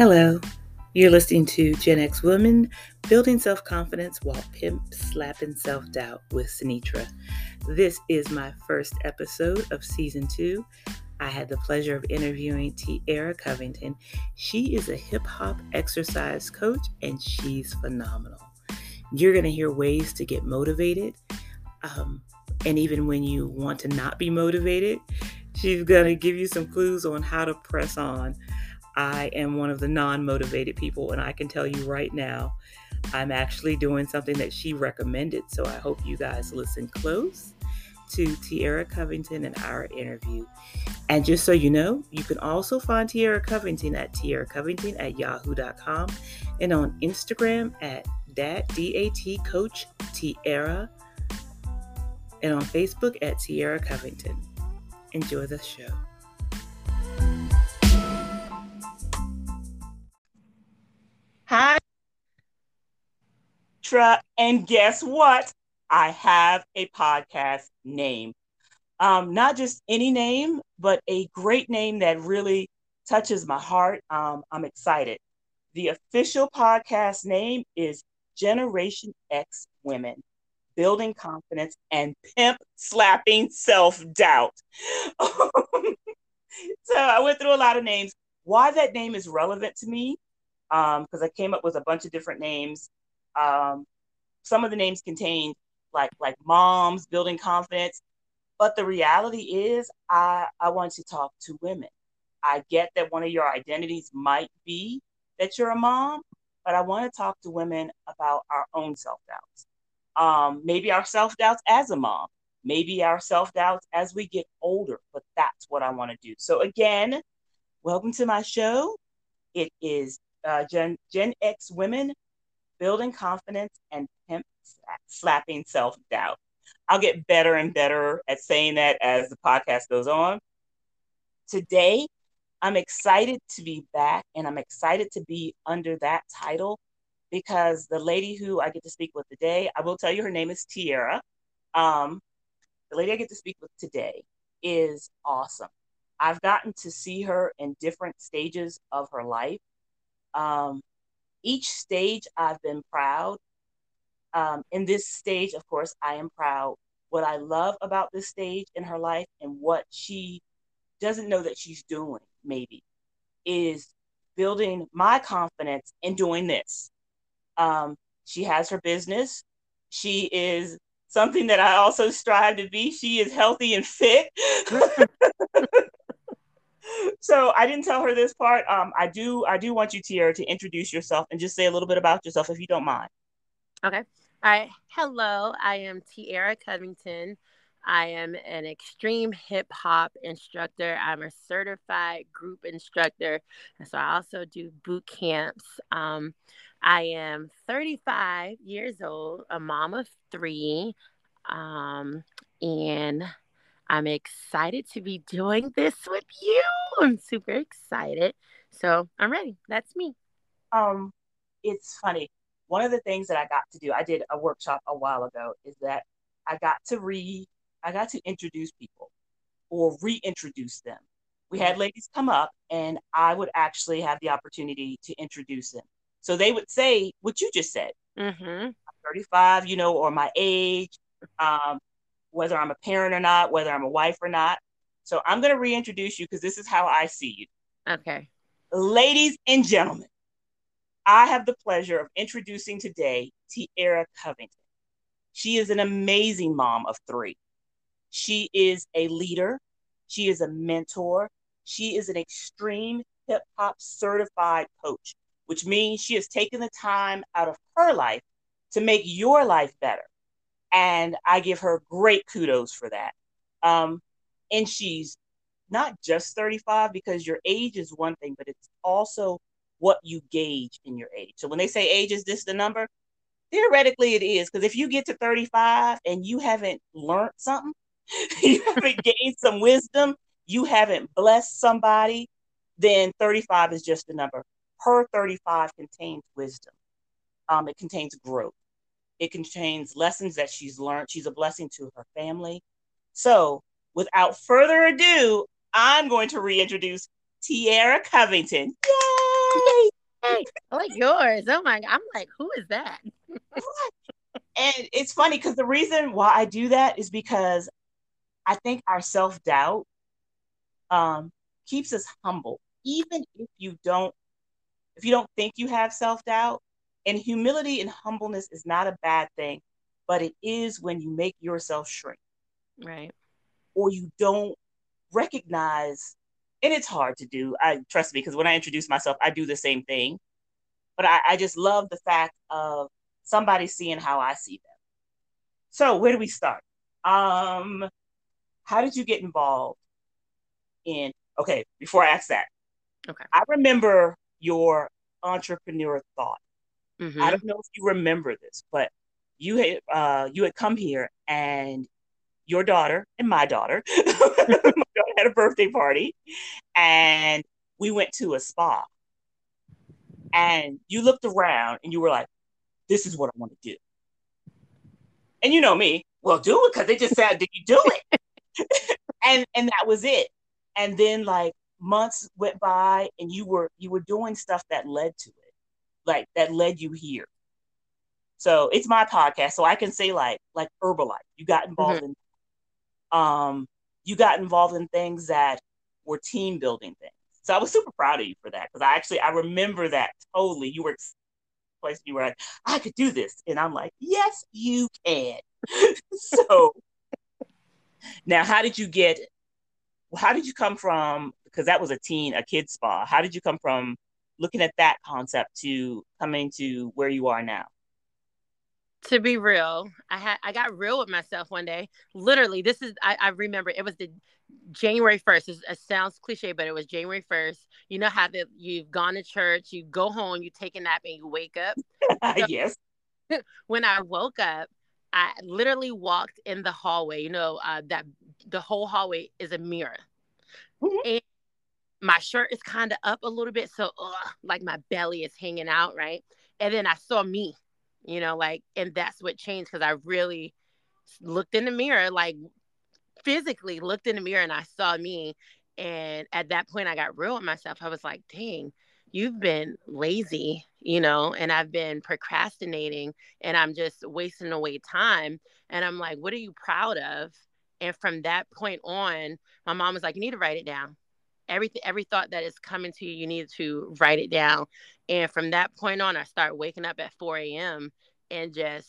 Hello, you're listening to Gen X Women Building Self Confidence While Pimp Slapping Self Doubt with Sinitra. This is my first episode of season two. I had the pleasure of interviewing Tiara Covington. She is a hip hop exercise coach and she's phenomenal. You're going to hear ways to get motivated. Um, and even when you want to not be motivated, she's going to give you some clues on how to press on. I am one of the non motivated people, and I can tell you right now, I'm actually doing something that she recommended. So I hope you guys listen close to Tiara Covington and our interview. And just so you know, you can also find Tiara Covington at Tiara Covington at yahoo.com and on Instagram at dat, D-A-T Coach Tiara and on Facebook at Tiara Covington. Enjoy the show. Hi, and guess what? I have a podcast name. Um, not just any name, but a great name that really touches my heart. Um, I'm excited. The official podcast name is Generation X Women Building Confidence and Pimp Slapping Self Doubt. so I went through a lot of names. Why that name is relevant to me because um, I came up with a bunch of different names. Um, some of the names contained like like moms building confidence, but the reality is I I want to talk to women. I get that one of your identities might be that you're a mom, but I want to talk to women about our own self doubts. Um, maybe our self doubts as a mom, maybe our self doubts as we get older, but that's what I want to do. So again, welcome to my show. It is uh, Gen, Gen X women building confidence and pimp slapping self doubt. I'll get better and better at saying that as the podcast goes on. Today, I'm excited to be back and I'm excited to be under that title because the lady who I get to speak with today, I will tell you her name is Tiara. Um, the lady I get to speak with today is awesome. I've gotten to see her in different stages of her life. Um, each stage, I've been proud. Um, in this stage, of course, I am proud. What I love about this stage in her life and what she doesn't know that she's doing, maybe, is building my confidence in doing this. Um, she has her business. She is something that I also strive to be. She is healthy and fit. So I didn't tell her this part. Um, I do I do want you, Tiara, to introduce yourself and just say a little bit about yourself if you don't mind. Okay. All right. Hello, I am Tiara Covington. I am an extreme hip hop instructor. I'm a certified group instructor. And so I also do boot camps. Um, I am 35 years old, a mom of three. Um, and I'm excited to be doing this with you. I'm super excited. So I'm ready. That's me. Um, it's funny. One of the things that I got to do, I did a workshop a while ago, is that I got to re I got to introduce people or reintroduce them. We had ladies come up and I would actually have the opportunity to introduce them. So they would say what you just said. Mm-hmm. I'm 35, you know, or my age. Um, whether I'm a parent or not, whether I'm a wife or not. So I'm going to reintroduce you because this is how I see you. Okay. Ladies and gentlemen, I have the pleasure of introducing today Tiara Covington. She is an amazing mom of three. She is a leader. She is a mentor. She is an extreme hip hop certified coach, which means she has taken the time out of her life to make your life better. And I give her great kudos for that. Um, and she's not just 35 because your age is one thing, but it's also what you gauge in your age. So when they say age is this the number, theoretically it is. Because if you get to 35 and you haven't learned something, you haven't gained some wisdom, you haven't blessed somebody, then 35 is just a number. Her 35 contains wisdom. Um, it contains growth. It contains lessons that she's learned. She's a blessing to her family. So, without further ado, I'm going to reintroduce Tiara Covington. Yay! like, I like yours. Oh my! I'm like, who is that? and it's funny because the reason why I do that is because I think our self doubt um, keeps us humble, even if you don't if you don't think you have self doubt. And humility and humbleness is not a bad thing, but it is when you make yourself shrink, right? Or you don't recognize, and it's hard to do. I trust me because when I introduce myself, I do the same thing. But I, I just love the fact of somebody seeing how I see them. So where do we start? Um, how did you get involved in? Okay, before I ask that, okay, I remember your entrepreneur thought. Mm-hmm. I don't know if you remember this, but you had uh, you had come here and your daughter and my daughter, my daughter had a birthday party, and we went to a spa. And you looked around and you were like, "This is what I want to do." And you know me, well, do it because they just said, "Did you do it?" and and that was it. And then like months went by, and you were you were doing stuff that led to it, like that led you here. So it's my podcast, so I can say like like Herbalife. You got involved mm-hmm. in, um, you got involved in things that were team building things. So I was super proud of you for that because I actually I remember that totally. You were place you were like, I could do this, and I'm like, yes, you can. so now, how did you get? How did you come from? Because that was a teen, a kid spa. How did you come from looking at that concept to coming to where you are now? to be real i had i got real with myself one day. Literally this is i, I remember it was the january 1st it, it, sounds cliche but it was january 1st you know how that you've gone to church you go home you take a nap and you wake up? So, yes. when i woke up i literally walked in the hallway. You know uh, that the whole hallway is a mirror. Mm-hmm. and my shirt is kind of up a little bit so ugh, like my belly is hanging out right and then i saw me you know, like, and that's what changed because I really looked in the mirror, like physically looked in the mirror and I saw me. And at that point, I got real with myself. I was like, dang, you've been lazy, you know, and I've been procrastinating and I'm just wasting away time. And I'm like, what are you proud of? And from that point on, my mom was like, you need to write it down everything every thought that is coming to you you need to write it down. And from that point on i start waking up at 4 a.m and just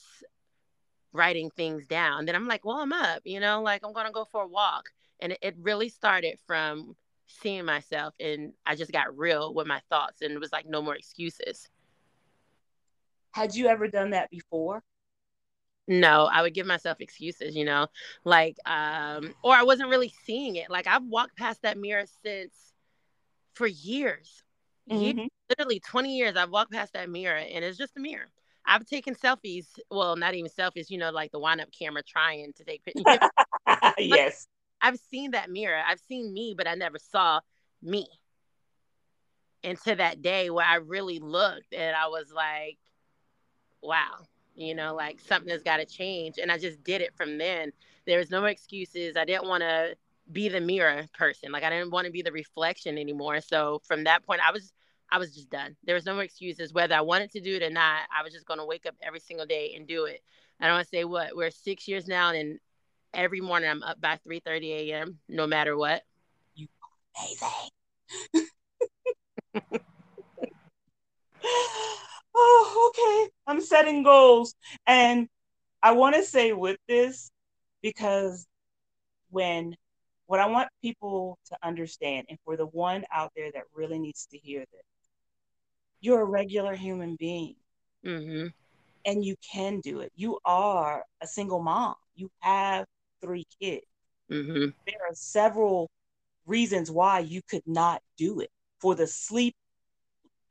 writing things down. Then i'm like well i'm up you know like i'm gonna go for a walk. And it, it really started from seeing myself and i just got real with my thoughts and it was like no more excuses. Had you ever done that before no i would give myself excuses you know like um or i wasn't really seeing it. Like i've walked past that mirror since for years, mm-hmm. years literally 20 years i've walked past that mirror and it's just a mirror. I've taken selfies well not even selfies you know like the wind up camera trying to take pictures yes. I've seen that mirror. I've seen me but i never saw me. Until that day where i really looked and i was like wow you know like something has got to change and i just did it from then. There was no excuses. I didn't want to be the mirror person. Like i didn't want to be the reflection anymore. So from that point i was i was just done. There was no more excuses. Whether i wanted to do it or not i was just going to wake up every single day and do it. I don't want to say what. We're six years now and every morning i'm up by 3 30 a.m no matter what. You amazing oh, okay. I'm setting goals. And I want to say with this, because when what I want people to understand, and for the one out there that really needs to hear this, you're a regular human being. Mm-hmm. And you can do it. You are a single mom. You have three kids. Mm-hmm. There are several reasons why you could not do it. For the sleep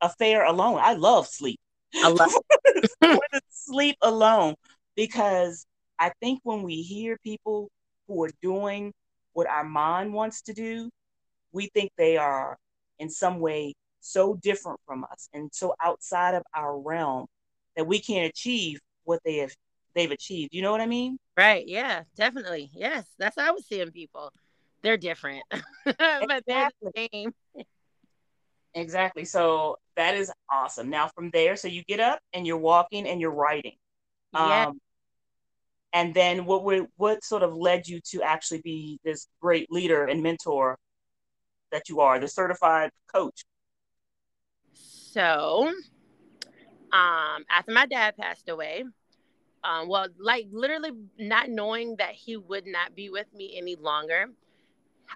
affair alone, I love sleep. I love sleep alone because I think when we hear people who are doing what our mind wants to do, we think they are in some way so different from us and so outside of our realm that we can't achieve what they have they've achieved. You know what I mean? Right. Yeah, definitely. Yes. That's how I was seeing people. They're different. but they're the same. Exactly. So that is awesome. Now from there, so you get up and you're walking and you're writing. Yeah. Um, and then what were what sort of led you to actually be this great leader and mentor that you are, the certified coach? So, um, after my dad passed away, um, well, like literally not knowing that he would not be with me any longer,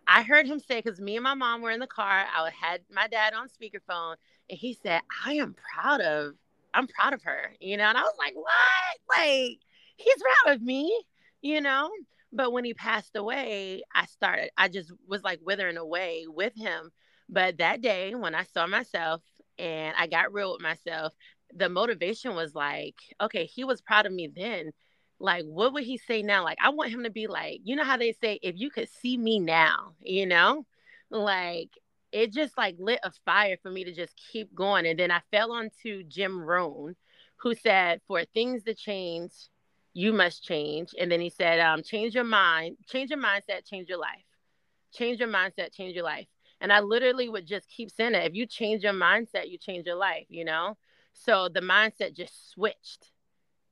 I heard him say, because me and my mom were in the car, I had my dad on speakerphone, and he said, I am proud of, I'm proud of her, you know, and I was like, what? Like, he's proud of me, you know? But when he passed away, I started, I just was like withering away with him. But that day, when I saw myself and I got real with myself, the motivation was like, okay, he was proud of me then. Like, what would he say now? Like, I want him to be like, you know how they say, if you could see me now, you know, like it just like lit a fire for me to just keep going. And then I fell onto Jim Rohn, who said, for things to change, you must change. And then he said, um, change your mind, change your mindset, change your life. Change your mindset, change your life. And I literally would just keep saying it. If you change your mindset, you change your life, you know? So the mindset just switched.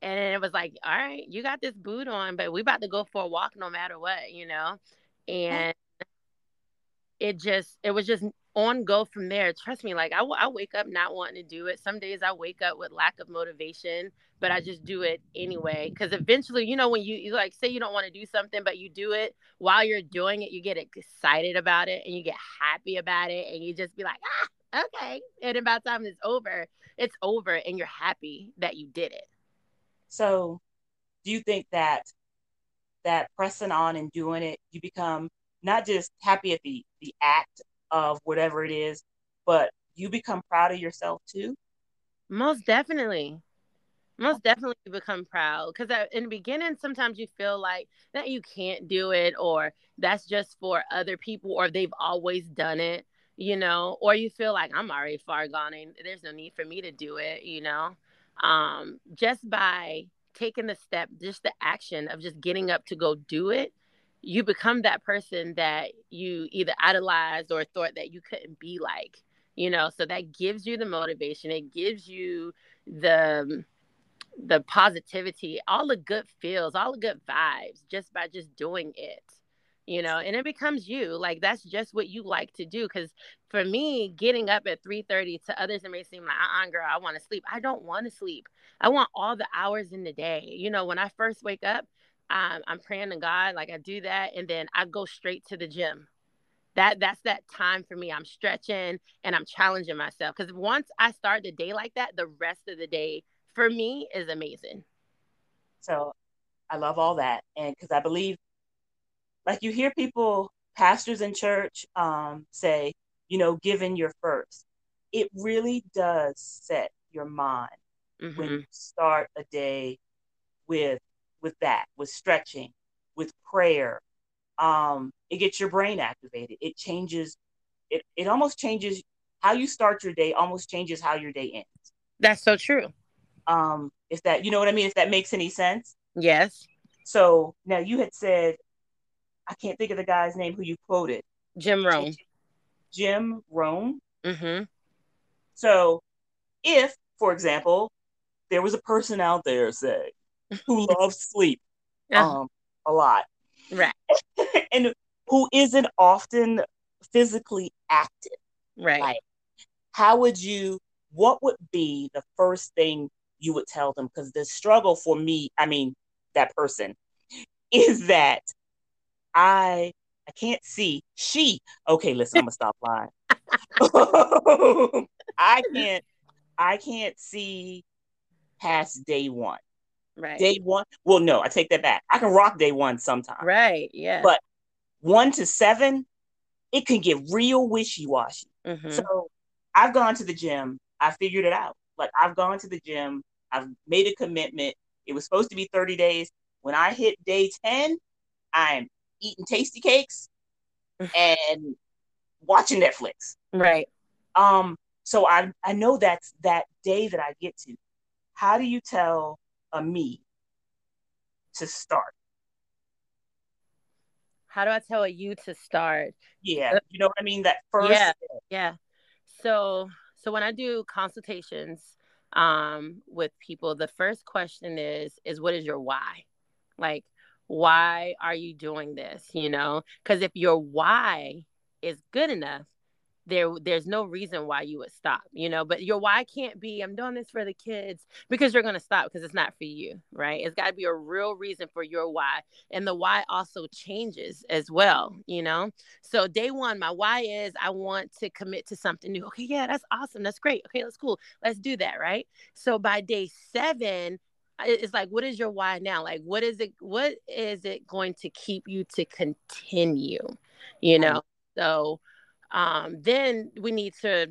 And it was like, all right, you got this boot on, but we about to go for a walk no matter what, you know? And it just, it was just on go from there. Trust me, like I, I wake up not wanting to do it. Some days I wake up with lack of motivation, but I just do it anyway. Because eventually, you know, when you, you like say you don't want to do something, but you do it while you're doing it, you get excited about it and you get happy about it, and you just be like, ah, okay. And about time it's over, it's over, and you're happy that you did it. So, do you think that that pressing on and doing it, you become not just happy at the the act of whatever it is, but you become proud of yourself too? Most definitely. Most definitely you become proud because in the beginning, sometimes you feel like that you can't do it, or that's just for other people, or they've always done it, you know, or you feel like I'm already far gone and there's no need for me to do it, you know. Um, just by taking the step, just the action of just getting up to go do it, you become that person that you either idolized or thought that you couldn't be like, you know. So that gives you the motivation. It gives you the the positivity, all the good feels, all the good vibes just by just doing it. You know, and it becomes you. Like that's just what you like to do. Cause for me, getting up at 3 30 to others, it may seem like, uh uh girl, I want to sleep. I don't want to sleep. I want all the hours in the day. You know, when I first wake up, um, I'm praying to God, like I do that, and then I go straight to the gym. That that's that time for me. I'm stretching and I'm challenging myself because once I start the day like that, the rest of the day for me is amazing. So I love all that. And because I believe, like you hear people, pastors in church um, say, you know, giving your first. It really does set your mind mm-hmm. when you start a day with with that, with stretching, with prayer. Um, it gets your brain activated. It changes. It it almost changes how you start your day. Almost changes how your day ends. That's so true. Um, if that, you know what I mean? If that makes any sense. Yes. So now you had said, I can't think of the guy's name who you quoted. Jim Rohn. Jim Rohn. Mm-hmm. So if, for example, there was a person out there, say, who loves sleep um, a lot. Right. and who isn't often physically active. Right. Like, how would you, what would be the first thing you would tell them because the struggle for me i mean that person is that i i can't see. She okay listen i'm gonna stop lying. I can't i can't see past day one. Right. Day one well no i take that back. I can rock day one sometime. Right yeah. But one to seven it can get real wishy-washy. Mm-hmm. so i've gone to the gym. I figured it out. Like I've gone to the gym. I've made a commitment. It was supposed to be 30 days. When I hit day 10, I'm eating Tastykakes and watching Netflix. Right. Um, so I I know that's that day that I get to. How do you tell a me to start? How do I tell a you to start? Yeah, you know what I mean? That first Yeah. Yeah. So so when I do consultations um, with people, the first question is is what is your why? Like why are you doing this? You know, because if your why is good enough, there there's no reason why you would stop you know? But your why can't be i'm doing this for the kids because you're going to stop because it's not for you right? It's got to be a real reason for your why and the why also changes as well you know? So day one my why is i want to commit to something new. Okay yeah that's awesome that's great. Okay that's cool. Let's do that right? So by day seven it's like what is your why now? Like what is it what is it going to keep you to continue you know? So um, then we need to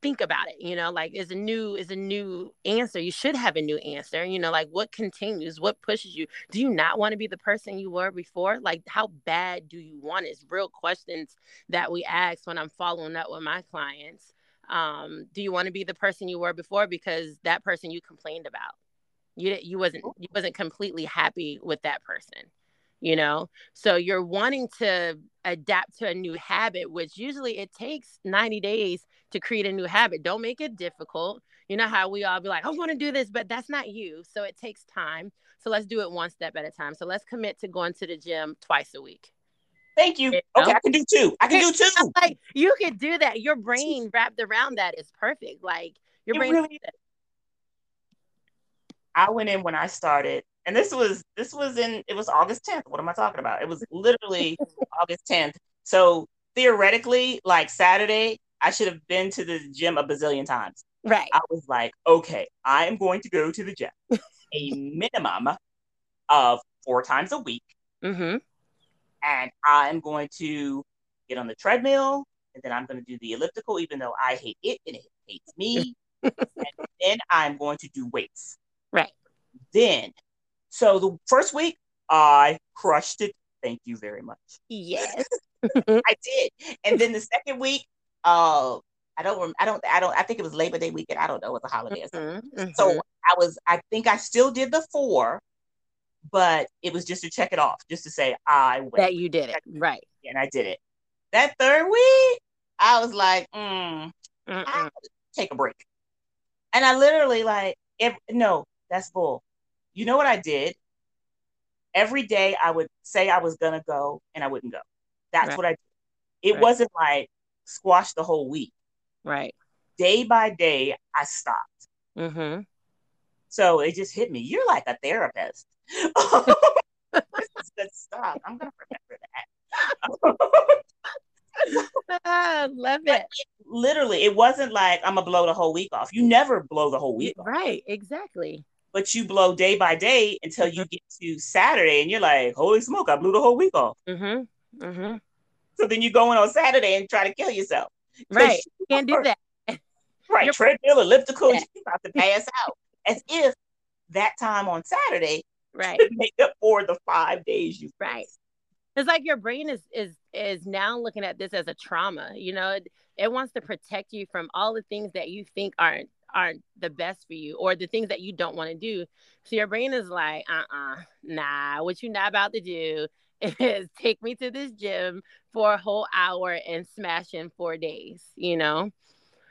think about it you know? Like is a new is a new answer. You should have a new answer you know? Like what continues? What pushes you? Do you not want to be the person you were before? Like how bad do you want it? it's real questions that we ask when i'm following up with my clients. Um, do you want to be the person you were before? Because that person you complained about you you wasn't oh. you wasn't completely happy with that person you know so you're wanting to adapt to a new habit which usually it takes 90 days to create a new habit don't make it difficult you know how we all be like i want to do this but that's not you so it takes time so let's do it one step at a time so let's commit to going to the gym twice a week Thank you. you know? Okay, I can do two. I can do two. Like you can do that. Your brain wrapped around that is perfect. Like your brain. Really I went in when I started and this was this was in it was August 10th. What am I talking about? It was literally August 10th. So theoretically, like Saturday, I should have been to the gym a bazillion times. Right. I was like, okay, I am going to go to the gym a minimum of four times a week. Mm-hmm. And I'm going to get on the treadmill and then I'm going to do the elliptical, even though I hate it and it hates me. and then I'm going to do weights. Right. Then so the first week, I crushed it. Thank you very much. Yes, I did. And then the second week, uh, I don't, I don't, I don't, I think it was Labor Day weekend. I don't know. It was a holiday. Mm-hmm, mm-hmm. So I was, I think I still did the four, but it was just to check it off, just to say I went. That you did it, right? And I did it. That third week, I was like, mm, take a break. And I literally like, if, no, that's bull you know what I did? Every day I would say I was gonna go and I wouldn't go. That's right. what I did. It right. wasn't like squash the whole week. Right. Day by day, I stopped. Mm-hmm. So it just hit me. You're like a therapist. this is good stuff. I'm gonna remember that. I love it. Literally, it wasn't like I'm gonna blow the whole week off. You never blow the whole week off. right, exactly but you blow day by day until you get to Saturday and you're like, holy smoke, I blew the whole week off. Mm-hmm. Mm-hmm. So then you go in on Saturday and try to kill yourself. Right. You can't do that. right. You're Treadmill, elliptical, you're about to pass out. As if that time on Saturday right make up for the five days you right. It's like your brain is is is now looking at this as a trauma. You know, it, it wants to protect you from all the things that you think aren't aren't the best for you or the things that you don't want to do. So your brain is like, uh uh-uh, uh nah, what you're not about to do is take me to this gym for a whole hour and smash in four days, you know?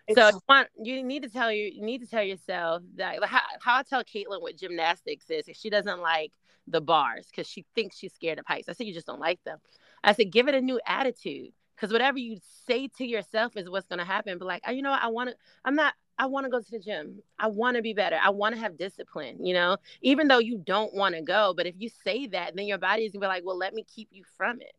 It's, so you need to tell you you need to tell yourself that like how, how I tell Caitlin what gymnastics is If she doesn't like the bars because she thinks she's scared of heights. I said you just don't like them. I said give it a new attitude because whatever you say to yourself is what's going to happen. But like, you know, I want to. I'm not. I want to go to the gym. I want to be better. I want to have discipline, you know, even though you don't want to go. But if you say that, then your body is going to be like, well, let me keep you from it.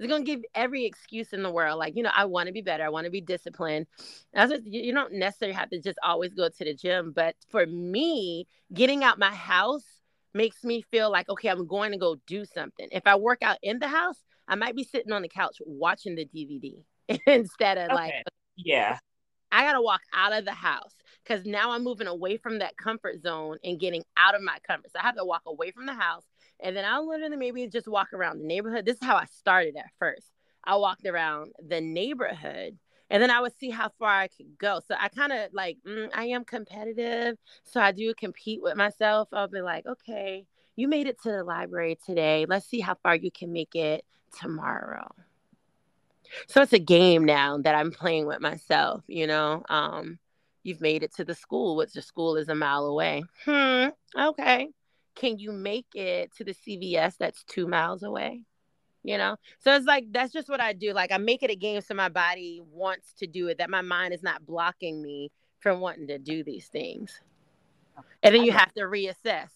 It's going to give every excuse in the world. Like, you know, I want to be better. I want to be disciplined. That's what, you don't necessarily have to just always go to the gym. But for me, getting out my house makes me feel like, okay, I'm going to go do something. If I work out in the house, I might be sitting on the couch watching the DVD instead of okay. like, yeah, I got to walk out of the house because now I'm moving away from that comfort zone and getting out of my comfort. So I have to walk away from the house and then I'll literally maybe just walk around the neighborhood. This is how I started at first. I walked around the neighborhood and then I would see how far I could go. So I kind of like, mm, I am competitive. So I do compete with myself. I'll be like, okay, you made it to the library today. Let's see how far you can make it tomorrow. So it's a game now that I'm playing with myself, you know. Um, you've made it to the school, which the school is a mile away. Hmm, okay. Can you make it to the CVS that's two miles away? You know? So it's like that's just what I do. Like I make it a game so my body wants to do it, that my mind is not blocking me from wanting to do these things. And then you have to reassess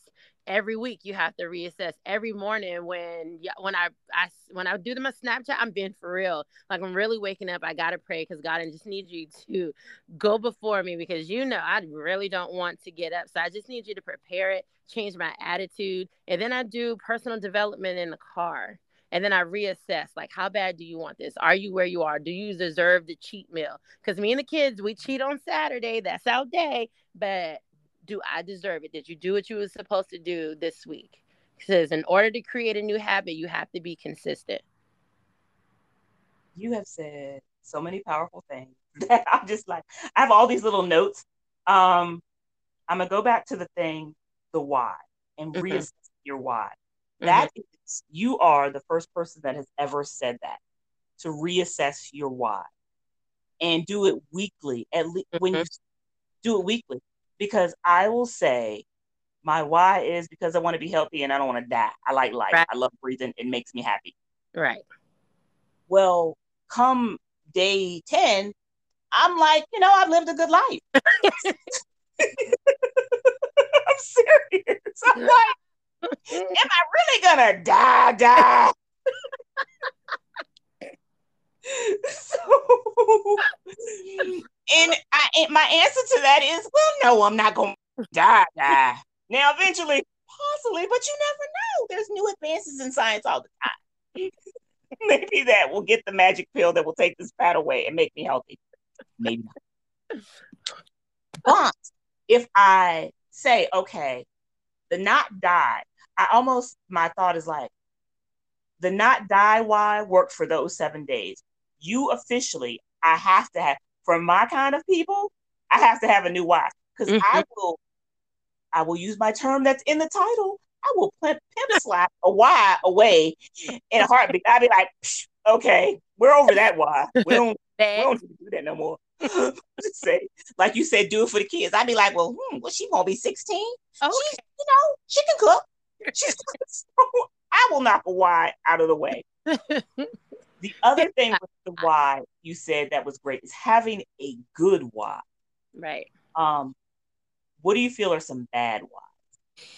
every week you have to reassess every morning when when I, I when I do my Snapchat I'm being for real like I'm really waking up I gotta pray because God I just need you to go before me because you know I really don't want to get up so I just need you to prepare it change my attitude and then I do personal development in the car and then I reassess like how bad do you want this? Are you where you are? Do you deserve the cheat meal? Because me and the kids we cheat on Saturday, that's our day, but do I deserve it? Did you do what you were supposed to do this week? Because in order to create a new habit, you have to be consistent. You have said so many powerful things that I'm just like, I have all these little notes. Um, I'm gonna go back to the thing, the why, and mm-hmm. reassess your why. Mm-hmm. That is, you are the first person that has ever said that to reassess your why and do it weekly. At least mm-hmm. when you do it weekly, because I will say my why is because I want to be healthy and I don't want to die. I like life. Right. I love breathing. It makes me happy. Right. Well, come day 10, I'm like, you know, I've lived a good life. I'm serious. I'm like, am I really gonna die? Die? and I and my answer to that is well no i'm not gonna die die. Now eventually possibly but you never know. There's new advances in science all the time. Maybe that will get the magic pill that will take this fat away and make me healthy. Maybe not. But if i say okay the not die i almost my thought is like the not die why worked for those seven days you officially, I have to have for my kind of people, I have to have a new wife because mm-hmm. I will, I will use my term that's in the title. I will pimp, pimp slap a Y away in a heartbeat. I'd be like, okay, we're over that Y. We don't, we don't do that no more. Just say, like you said, do it for the kids. I'd be like, well, hmm, well, she won't be 16. Okay. She, you know, she can cook. She's so I will knock a Y out of the way. The other thing with the why you said that was great is having a good why. Right. Um, what do you feel are some bad whys?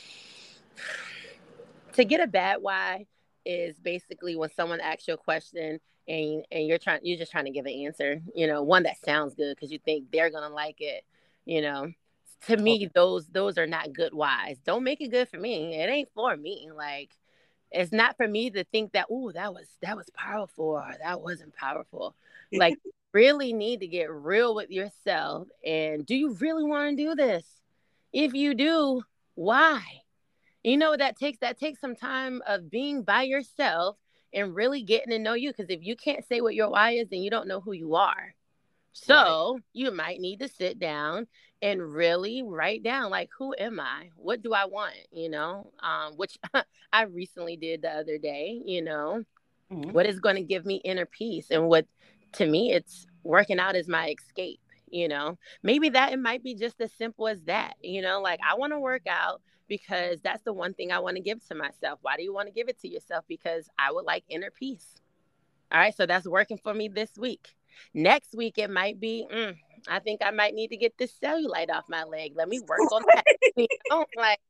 To get a bad why is basically when someone asks you a question and and you're trying you're just trying to give an answer, you know, one that sounds good because you think they're gonna like it, you know. To me, those those are not good whys. Don't make it good for me. It ain't for me. Like it's not for me to think that oh that was that was powerful or that wasn't powerful. Like really need to get real with yourself and do you really want to do this? If you do why? You know that takes that takes some time of being by yourself and really getting to know you because if you can't say what your why is then you don't know who you are so right. you might need to sit down and really write down like who am I? What do I want? You know, um, which I recently did the other day, you know, mm-hmm. what is going to give me inner peace and what to me it's working out is my escape you know maybe that it might be just as simple as that you know like i want to work out because that's the one thing i want to give to myself why do you want to give it to yourself because i would like inner peace all right so that's working for me this week next week it might be mm, I think I might need to get this cellulite off my leg. Let me work on that. you know, like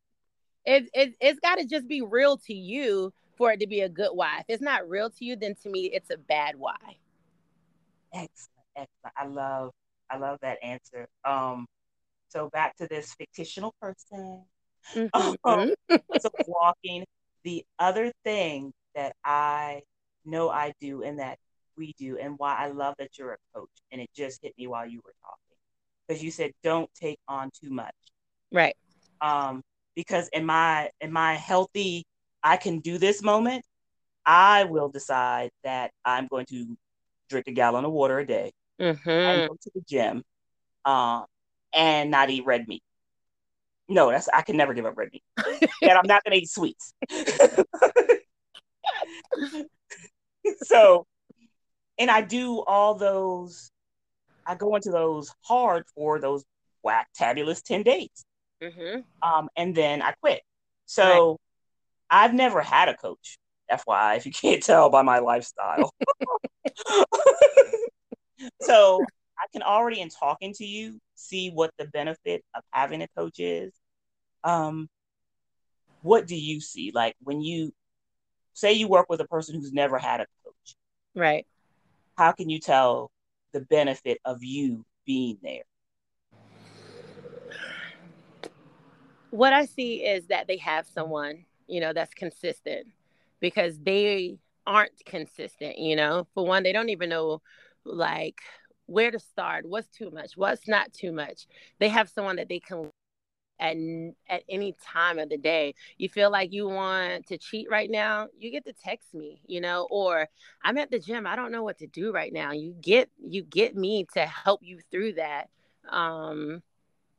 it, it it's got to just be real to you for it to be a good why. If it's not real to you, then to me it's a bad why. Excellent, excellent. I love I love that answer. Um, so back to this fictional person. Mm-hmm. Um, so walking. The other thing that I know I do and that we do and why I love that you're a coach. And it just hit me while you were talking because you said don't take on too much. Right. Um, because in my in my healthy I can do this moment, I will decide that I'm going to drink a gallon of water a day mm-hmm. and go to the gym, uh, and not eat red meat. No, that's I can never give up red meat, and I'm not going to eat sweets. so and I do all those. I go into those hard for those whack tabulous ten days, Mm-hmm. um, and then I quit. So I've never had a coach. FYI, if you can't tell by my lifestyle. so I can already in talking to you see what the benefit of having a coach is. Um, what do you see? Like when you say you work with a person who's never had a coach, Right. How can you tell the benefit of you being there? What I see is that they have someone, you know, that's consistent because they aren't consistent, you know. For one, they don't even know like where to start, what's too much, what's not too much. They have someone that they can at at any time of the day. You feel like you want to cheat right now, you get to text me, you know, or I'm at the gym, I don't know what to do right now. You get you get me to help you through that. Um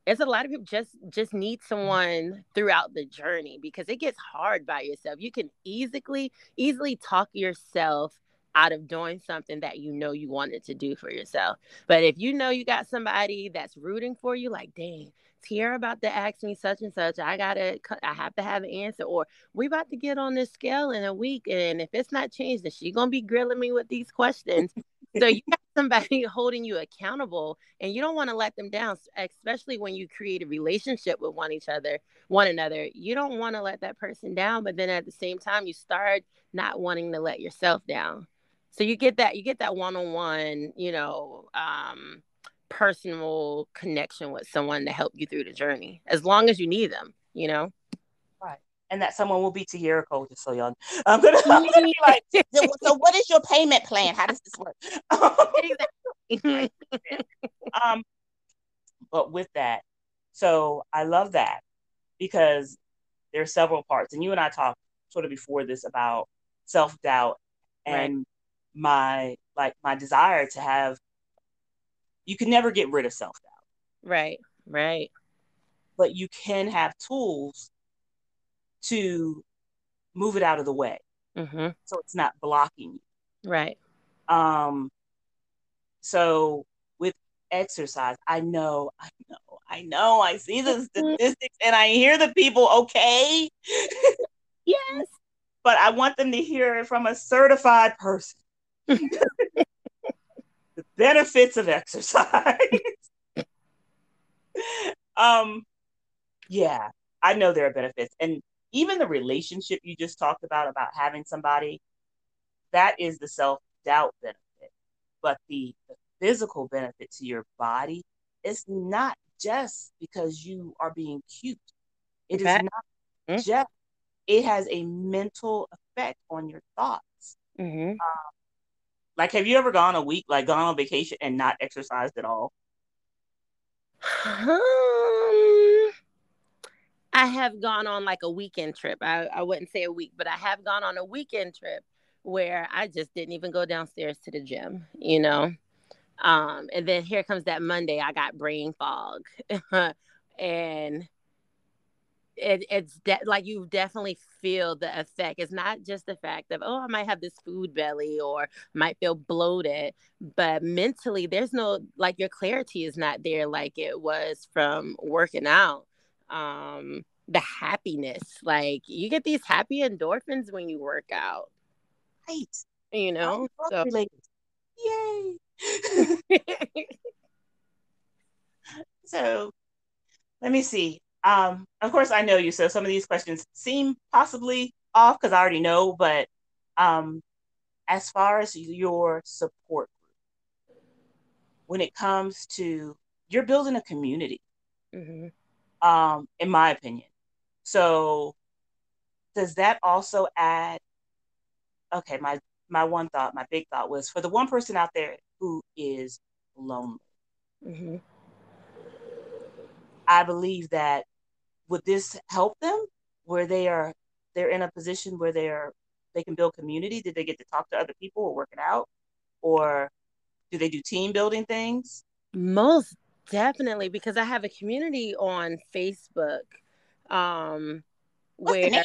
it's a lot of people just just need someone throughout the journey because it gets hard by yourself. You can easily easily talk yourself out of doing something that you know you wanted to do for yourself. But if you know you got somebody that's rooting for you, like, dang, Tiara about to ask me such and such, I gotta, I have to have an answer, or we about to get on this scale in a week, and if it's not changed, then she gonna be grilling me with these questions. so you got somebody holding you accountable, and you don't want to let them down, especially when you create a relationship with one each other, one another. You don't want to let that person down, but then at the same time, you start not wanting to let yourself down so you get that you get that one-on-one you know um personal connection with someone to help you through the journey as long as you need them you know right and that someone will be Tiara Cole, just so y'all. I'm gonna, I'm gonna be like, so, so, what is your payment plan? How does this work? um, but with that, so I love that because there are several parts, and you and I talked sort of before this about self doubt and right my like my desire to have you can never get rid of self-doubt. Right right. But you can have tools to move it out of the way. Mm-hmm. so it's not blocking you. Right. Um so with exercise i know i know i know i see the statistics and i hear the people okay? Yes. But i want them to hear it from a certified person benefits of exercise. um, yeah, I know there are benefits, and even the relationship you just talked about about having somebody, that is the self doubt benefit, but the, the physical benefit to your body is not just because you are being cute. It okay. is not mm-hmm. just. It has a mental effect on your thoughts. Mm-hmm. Um, like, have you ever gone a week, like gone on vacation and not exercised at all? Um, I have gone on like a weekend trip. I, I wouldn't say a week, but I have gone on a weekend trip where I just didn't even go downstairs to the gym, you know? Um, and then here comes that Monday, I got brain fog. and it, it's de- like you definitely feel the effect. It's not just the fact of, oh, I might have this food belly or might feel bloated, but mentally, there's no, like, your clarity is not there like it was from working out. Um, the happiness, like, you get these happy endorphins when you work out. Right. You know? So. Yay. so, let me see um, of course, I know you, so some of these questions seem possibly off because I already know. But um, as far as your support group, when it comes to you're building a community, mm-hmm. um, in my opinion. So, does that also add? Okay, my my one thought, my big thought was for the one person out there who is lonely. Mm-hmm. I believe that would this help them where they are they're in a position where they are they can build community? Did they get to talk to other people or work it out? Or do they do team building things? Most definitely because I have a community on Facebook um What's where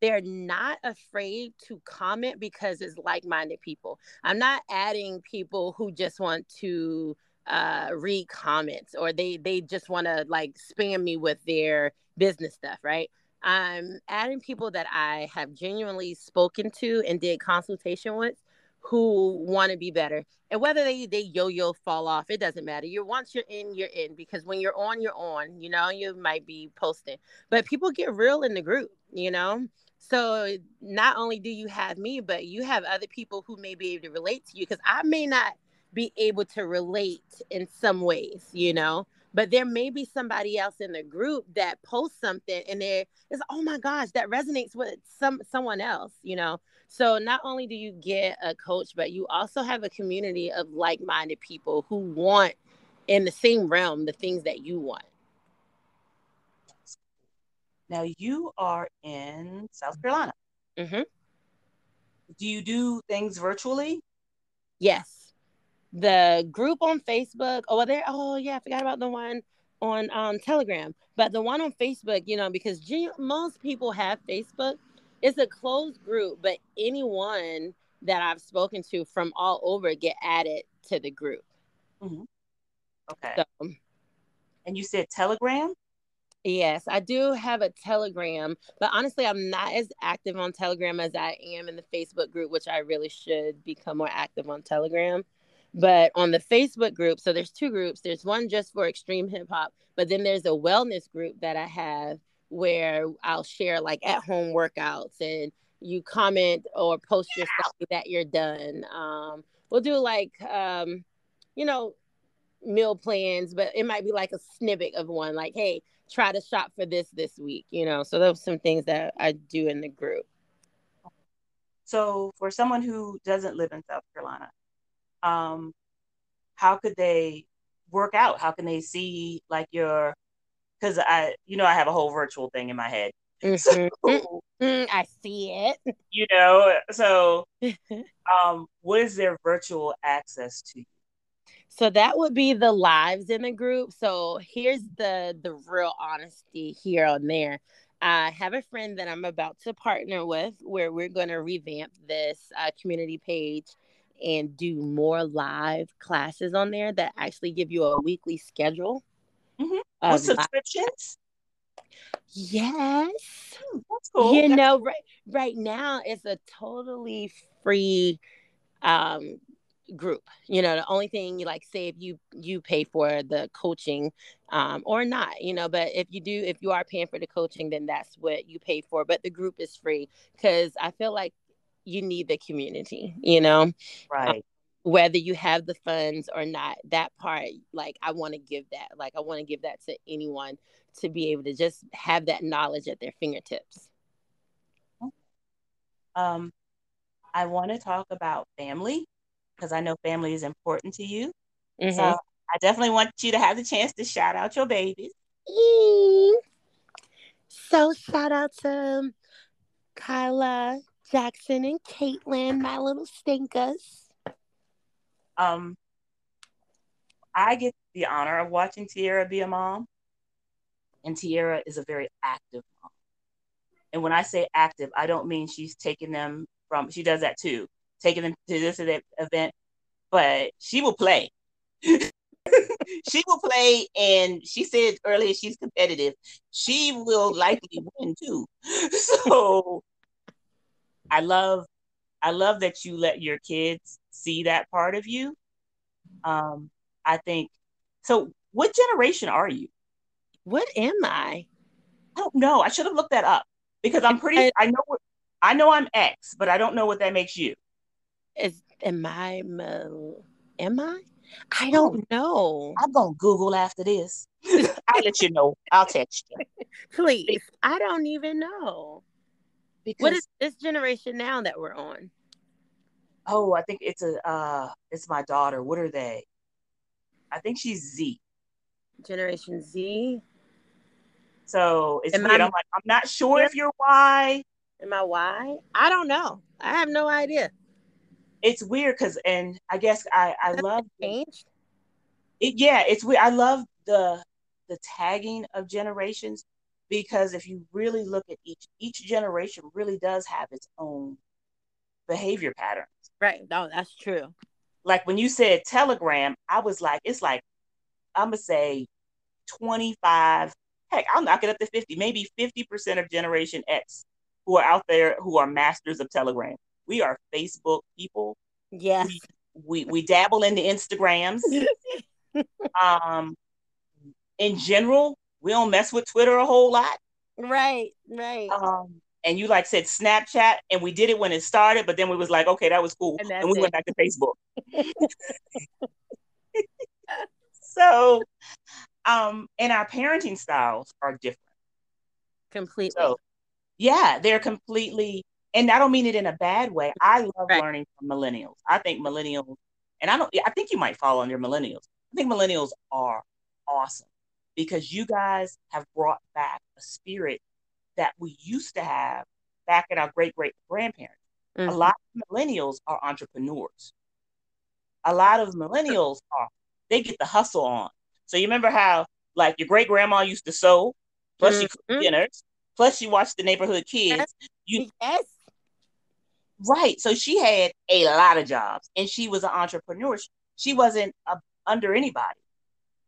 they're not afraid to comment because it's like-minded people. I'm not adding people who just want to uh read comments or they they just want to like spam me with their business stuff, right? I'm adding people that I have genuinely spoken to and did consultation with who want to be better. And whether they they yo-yo fall off, it doesn't matter. You're once you're in, you're in because when you're on, you're on. You know, you might be posting. But people get real in the group, you know. So not only do you have me, but you have other people who may be able to relate to you because I may not be able to relate in some ways, you know? But there may be somebody else in the group that posts something and there is oh my gosh that resonates with some someone else you know? So not only do you get a coach but you also have a community of like-minded people who want in the same realm the things that you want. Now you are in south carolina. Mm-hmm. do you do things virtually? Yes the group on Facebook. Oh, there. Oh, yeah, I forgot about the one on um, Telegram. But the one on Facebook, you know, because most people have Facebook, it's a closed group, but anyone that I've spoken to from all over get added to the group. Mm-hmm. Okay. So, and you said Telegram? Yes, I do have a Telegram, but honestly, I'm not as active on Telegram as I am in the Facebook group, which I really should become more active on Telegram. But on the Facebook group, so there's two groups. There's one just for extreme hip hop, but then there's a wellness group that I have where I'll share like at home workouts and you comment or post your stuff that you're done. Um, we'll do like, um, you know, meal plans, but it might be like a snippet of one, like, hey, try to shop for this this week, you know. So those are some things that I do in the group. So for someone who doesn't live in South Carolina, um, how could they work out? How can they see like your because I you know I have a whole virtual thing in my head. Mm-hmm. So, mm-hmm. I see it. You know, so um, what is their virtual access to you? So that would be the lives in the group. So here's the the real honesty here on there. I have a friend that I'm about to partner with where we're going to revamp this uh, community page and do more live classes on there that actually give you a weekly schedule. Mm-hmm. With subscriptions? Yes. Hmm, that's cool. You that's know, right right now it's a totally free um group you know the only thing you like say if you you pay for the coaching um or not you know but if you do if you are paying for the coaching then that's what you pay for but the group is free because i feel like you need the community, you know? Um, right. Um, whether you have the funds or not, that part, like, I want to give that. Like, I want to give that to anyone to be able to just have that knowledge at their fingertips. Um, I want to talk about family because I know family is important to you. Mm-hmm. So I definitely want you to have the chance to shout out your babies. So shout out to Kyla, Jackson and Caitlin, my little stinkers. Um, I get the honor of watching Tiara be a mom, and Tiara is a very active mom. And when I say active, I don't mean she's taking them from. She does that too, taking them to this or that event, but she will play. she will play, and she said earlier she's competitive. She will likely win too. So I love I love that you let your kids see that part of you. Um, I think so. What generation are you? What am I? I don't know. I should have looked that up because I'm pretty. I, I know. What, I know I'm X, but I don't know what that makes you. Is am I? Am I? I don't know. I'm gonna Google after this. I'll let you know. I'll text you. Please. I don't even know. Because what is this generation now that we're on? Oh, I think it's a uh it's my daughter. What are they? I think she's Z. Generation Z. So it's Am weird. I, am like, I'm not sure if you're Y. Am I Y? I don't know. I have no idea. It's weird because, and I guess I I love changed. It, yeah, it's weird. I love the the tagging of generations because if you really look at each each generation really does have its own behavior patterns. Right. No, that's true. Like when you said telegram, I was like, it's like I'm gonna say 25. Heck, I'll knock it up to 50, maybe 50% of Generation X who are out there who are masters of Telegram. We are Facebook people. Yes. We we, we dabble in the Instagrams. um in general, we don't mess with Twitter a whole lot. Right, right. Um, and you like said Snapchat, and we did it when it started, but then we was like, okay, that was cool, and, and we it. went back to Facebook. so, um, and our parenting styles are different. Completely. So, yeah, they're completely, and I don't mean it in a bad way. I love right. learning from millennials. I think millennials, and I don't, I think you might fall under millennials. I think millennials are awesome because you guys have brought back a spirit that we used to have back in our great great grandparents. Mm-hmm. A lot of millennials are entrepreneurs. A lot of millennials are they get the hustle on. So you remember how like your great grandma used to sew, plus mm-hmm. she cooked dinners, plus she watched the neighborhood kids. You yes. Right. So she had a lot of jobs and she was an entrepreneur. She wasn't a, under anybody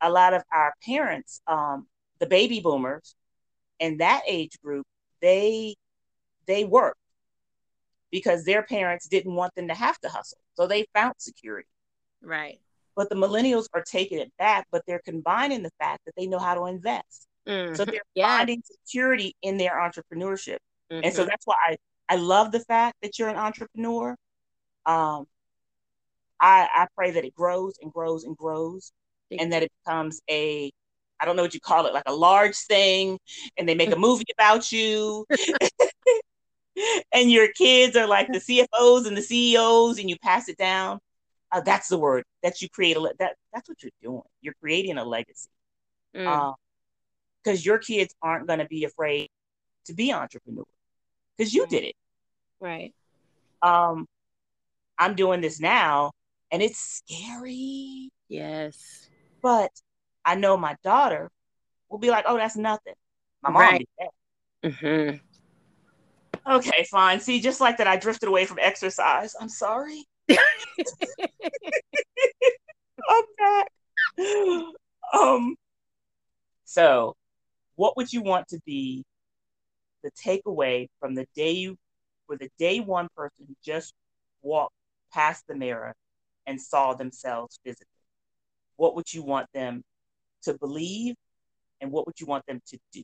a lot of our parents, um, the baby boomers, and that age group, they they worked because their parents didn't want them to have to hustle, so they found security. Right. But the millennials are taking it back, but they're combining the fact that they know how to invest. Mm-hmm. So they're yeah. finding security in their entrepreneurship, mm-hmm. and so mm-hmm. that's why I I love the fact that you're an entrepreneur. Um, I I pray that it grows and grows and grows and that it becomes a I don't know what you call it, like a large thing, and they make a movie about you. and your kids are like the CFOs and the CEOs, and you pass it down. Uh, that's the word that you create a le- that that's what you're doing. You're creating a legacy. because mm. um, your kids aren't going to be afraid to be entrepreneurs because you did it. Right. Um, I'm doing this now, and it's scary. Yes. But I know my daughter will be like, oh, that's nothing. My mom right. did that. Mm-hmm. Okay, fine. See, just like that, I drifted away from exercise. I'm sorry. I'm back. Um, so what would you want to be the takeaway from the day you for the day one person who just walked past the mirror and saw themselves physically? What would you want them to believe and what would you want them to do?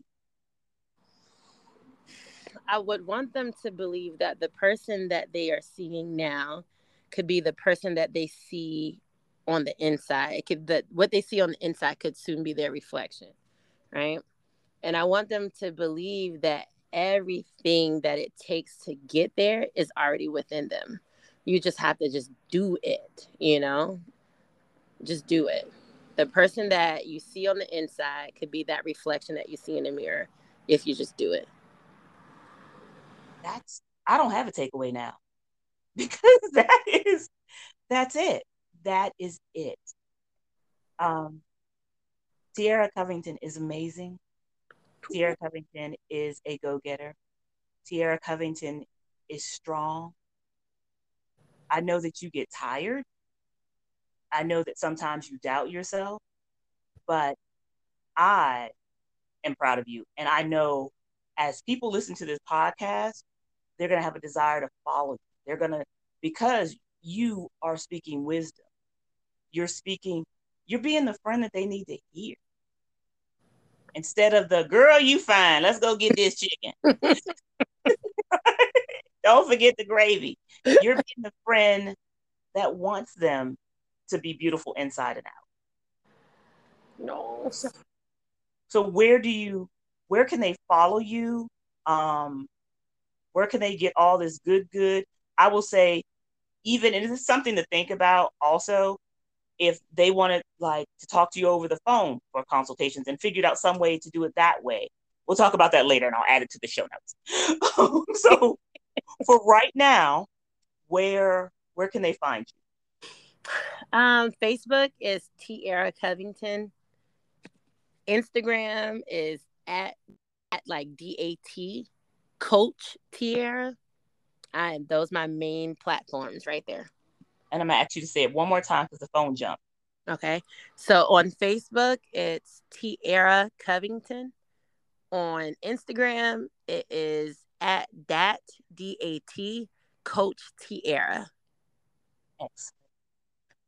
I would want them to believe that the person that they are seeing now could be the person that they see on the inside. It could that what they see on the inside could soon be their reflection, right? And I want them to believe that everything that it takes to get there is already within them. You just have to just do it, you know? Just do it. The person that you see on the inside could be that reflection that you see in the mirror if you just do it. That's I don't have a takeaway now because that is that's it. That is it. Um Tiara Covington is amazing. Tiara Covington is a go-getter. Tiara Covington is strong. I know that you get tired I know that sometimes you doubt yourself, but I am proud of you. And I know as people listen to this podcast, they're going to have a desire to follow you. They're going to, because you are speaking wisdom, you're speaking, you're being the friend that they need to hear. Instead of the girl you find, let's go get this chicken. Don't forget the gravy. You're being the friend that wants them to be beautiful inside and out. No. So, so where do you where can they follow you? Um where can they get all this good good? I will say even and this is something to think about also if they wanted like to talk to you over the phone for consultations and figured out some way to do it that way. We'll talk about that later and I'll add it to the show notes. so for right now, where where can they find you? Um, Facebook is Tiara Covington. Instagram is at at like D A T Coach Tiara. And those my main platforms right there. And I'm gonna ask you to say it one more time because the phone jumped. Okay. So on Facebook, it's Tiara Covington. On Instagram, it is at dat D A T Coach Tiara. Excellent.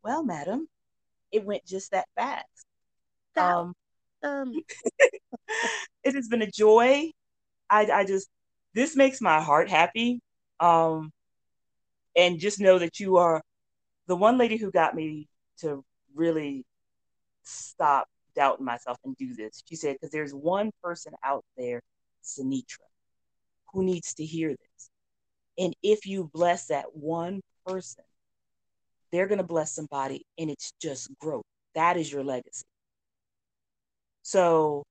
Well, madam, it went just that fast. Um, um. it has been a joy. I, I just this makes my heart happy. Um, and just know that you are the one lady who got me to really stop doubting myself and do this. She said, because there's one person out there, Sinitra, who needs to hear this. And if you bless that one person, they're going to bless somebody, and it's just growth. That is your legacy. So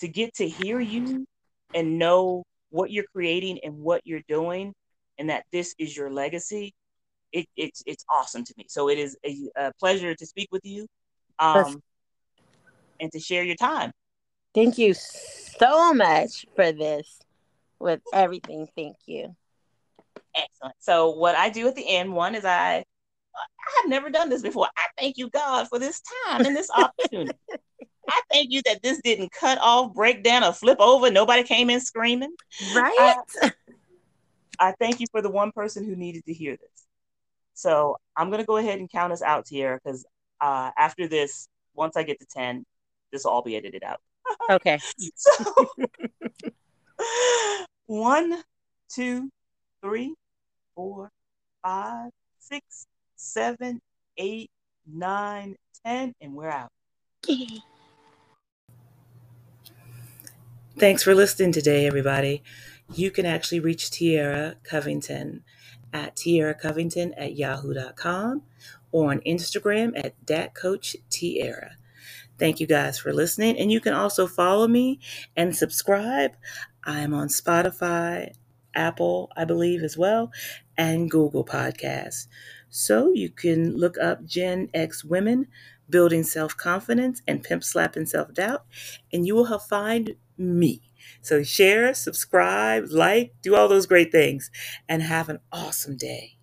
to get to hear you and know what you're creating and what you're doing, and that this is your legacy, it, it's it's awesome to me. So it is a, a pleasure to speak with you, um, and to share your time. Thank you so much for this. With everything, thank you. Excellent. So what I do at the end, one is I I have never done this before. I thank you, God, for this time and this opportunity. I thank you that this didn't cut off, break down, or flip over. Nobody came in screaming. Right. I, I thank you for the one person who needed to hear this. So I'm gonna go ahead and count us out here because uh, after this, once I get to ten, this will all be edited out. Okay. so one, two, three, four, five, six, seven, eight, nine, ten, and we're out. Thanks for listening today, everybody. You can actually reach Tiara Covington at Tiara Covington at yahoo.com or on Instagram at datcoachtiara. Thank you guys for listening. And you can also follow me and subscribe. I'm on Spotify, Apple, I believe, as well, and Google Podcasts. So you can look up Gen X Women Building Self Confidence and Pimp Slapping Self Doubt, and you will find me. So share, subscribe, like, do all those great things, and have an awesome day.